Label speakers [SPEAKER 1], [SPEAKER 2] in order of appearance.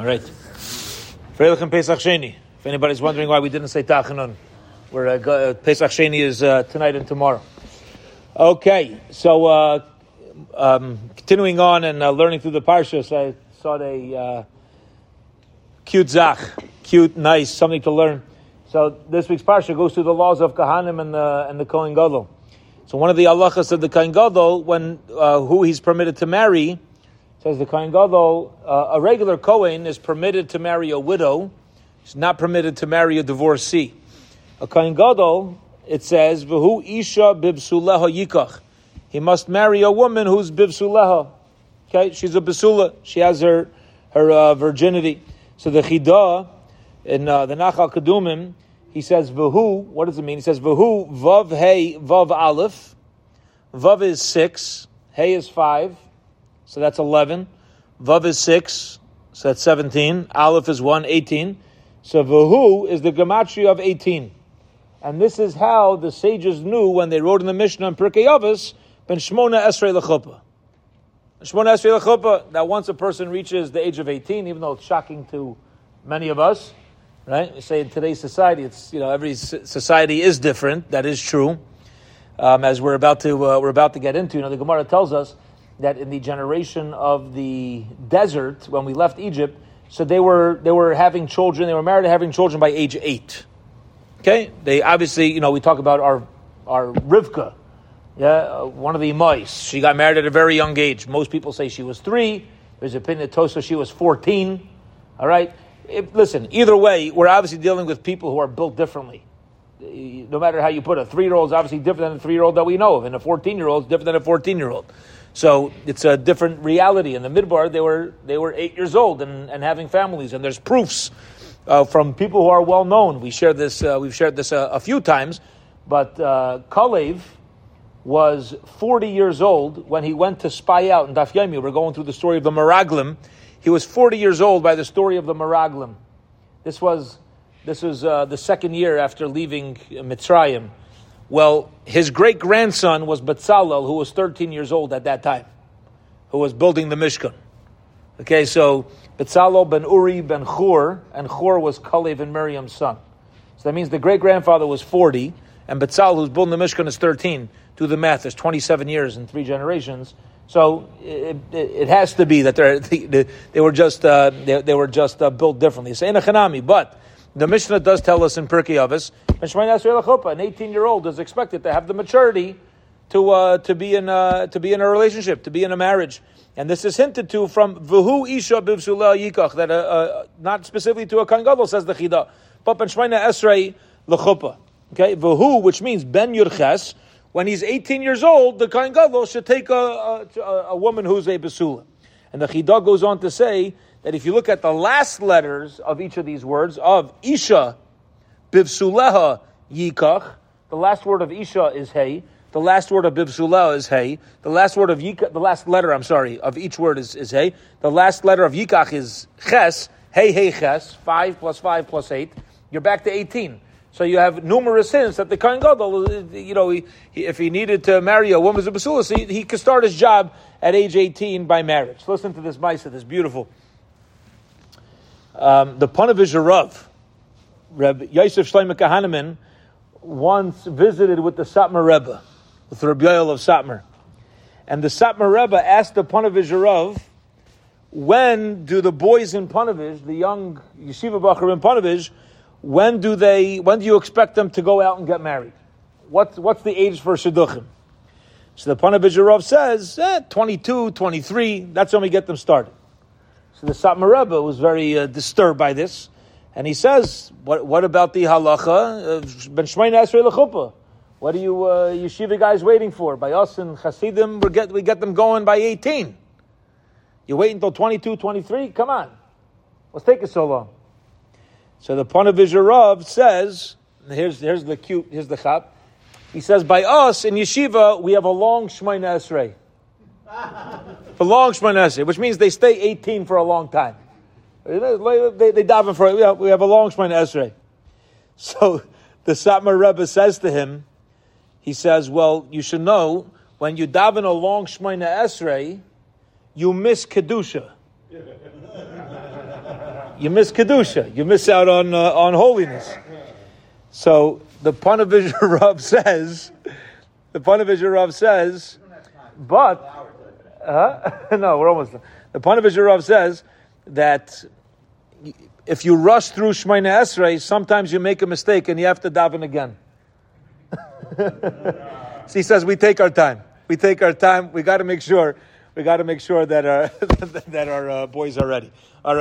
[SPEAKER 1] All right. Freilich Pesach Sheni. If anybody's wondering why we didn't say Tachanun, where uh, uh, Pesach Sheni is uh, tonight and tomorrow. Okay, so uh, um, continuing on and uh, learning through the parshas, I saw a uh, cute zach, cute, nice, something to learn. So this week's parsha goes through the laws of Kohanim and the and the Kohen Gadol. So one of the halachas of the Kohen Gadol, when uh, who he's permitted to marry, says the Kohen Gadol, uh, a regular Kohen is permitted to marry a widow. He's not permitted to marry a divorcee. A Kohen Gadol, it says, "V'hu isha bibsuleha yikach." He must marry a woman who's bibsuleha. Okay, she's a basula. She has her her uh, virginity. So the Chida in uh, the Nachal Kedumim, he says v'hu. What does it mean? He says v'hu vav hey vav aleph. Vav is six. Hey is five. So that's eleven. Vav is six. So that's seventeen. Aleph is one. Eighteen. So v'hu is the gematria of eighteen. And this is how the sages knew when they wrote in the Mishnah in Pirkei Avos, ben shmona esrei lechuppah. Shmona esrei lechuppah, that once a person reaches the age of 18, even though it's shocking to many of us, right? We say in today's society, it's, you know, every society is different. That is true. Um, as we're about to, uh, we're about to get into, you know, the Gemara tells us that in the generation of the desert, when we left Egypt, so they were, they were having children, they were married and having children by age eight. Okay, they obviously, you know, we talk about our our Rivka, yeah, uh, one of the mice. She got married at a very young age. Most people say she was three. There's a opinion that she was fourteen. All right, If- listen. Either way, we're obviously dealing with people who are built differently. No matter how you put it, a three-year-old is obviously different than a three-year-old that we know of, and a fourteen-year-old is different than a fourteen-year-old. So it's a different reality. In the midbar, they were they were eight years old and, and having families, and there's proofs uh, from people who are well known. We share this. Uh, we've shared this a, a few times, but uh, Kalev was 40 years old when he went to spy out in Daf Yomi. We're going through the story of the Meraglim. He was 40 years old by the story of the Meraglim. This was this was uh, the second year after leaving Mitzrayim. Well, his great grandson was Betzalel, who was 13 years old at that time, who was building the Mishkan. Okay, so Betzalel ben Uri ben Chur, and Chur was Kalev and Miriam's son. So that means the great grandfather was 40, and Betzalel, who's building the Mishkan, is 13. Do the math, there's 27 years in three generations. So it, it, it has to be that they, they were just, uh, they, they were just uh, built differently. It's Enochanami, but the Mishnah does tell us in Pirkei Avos, an 18 year old is expected to have the maturity to uh, to be in uh, to be in a relationship, to be in a marriage, and this is hinted to from Vuhu Isha Bivsula Yikach that uh, uh, not specifically to a Kohen Gadol says the Chida, but Ben Shmeina Esrei Lechuppah. Okay, Vuhu, which means Ben Yud Ches. When he's 18 years old, the Kohen Gadol should take a, a, a woman who's a Basula. And the Chida goes on to say that if you look at the last letters of each of these words, of Isha, Bivsuleha Yikach, the last word of Isha is Hey, the last word of Bivsuleha is Hey, the last word of Yikach, the last letter, I'm sorry, of each word is, is Hey, the last letter of Yikach is Ches, Hey, Hey, Ches, 5 plus 5 plus 8, you're back to 18. So you have numerous sins that the Kohen Gadol, you know, he, he, if he needed to marry a woman he, he could start his job at age 18 by marriage. Listen to this Maisa, this beautiful. Um, the Panavish Rav, Reb Yosef Shlomo Kahaneman, once visited with the Satmar Rebbe, with Reb Yoel of Satmar. And the Satmar Rebbe asked the Panavish Rav, when do the boys in Panavish, the young yeshiva bacher in Panavish, when do they? When do you expect them to go out and get married? What's what's the age for shidduchim? So the Panavish Rav says eh, 22, 23. That's when we get them started. So the Satmar Rebbe was very uh, disturbed by this, and he says, "What what about the halacha? Ben Shmein Esrei lechuppah. What are you uh, yeshiva guys waiting for? By us and Hasidim, we get we get them going by 18. You wait until 22, 23? Come on. What's taking so long? So the Panavish Rav says, here's, here's the cute, here's the chap. He says, by us in yeshiva, we have a long Shemaina Esrei. A long Esrei, which means they stay 18 for a long time. They, they, daven for, have, we have a long Shemaina Esrei. So the Satmar Rebbe says to him, he says, well, you should know, when you daven a long Shemaina Esrei, you miss Kedusha. you miss kedusha. You miss out on uh, on holiness. So the Panavisha Rav says, the Panavisha Rav says, but uh, no, we're almost done. The Panavisha Rav says that if you rush through Shemaina Esrei, sometimes you make a mistake and you have to daven again. so he says we take our time. We take our time. We got to make sure. We got to make sure that our that our uh, boys are ready. All right.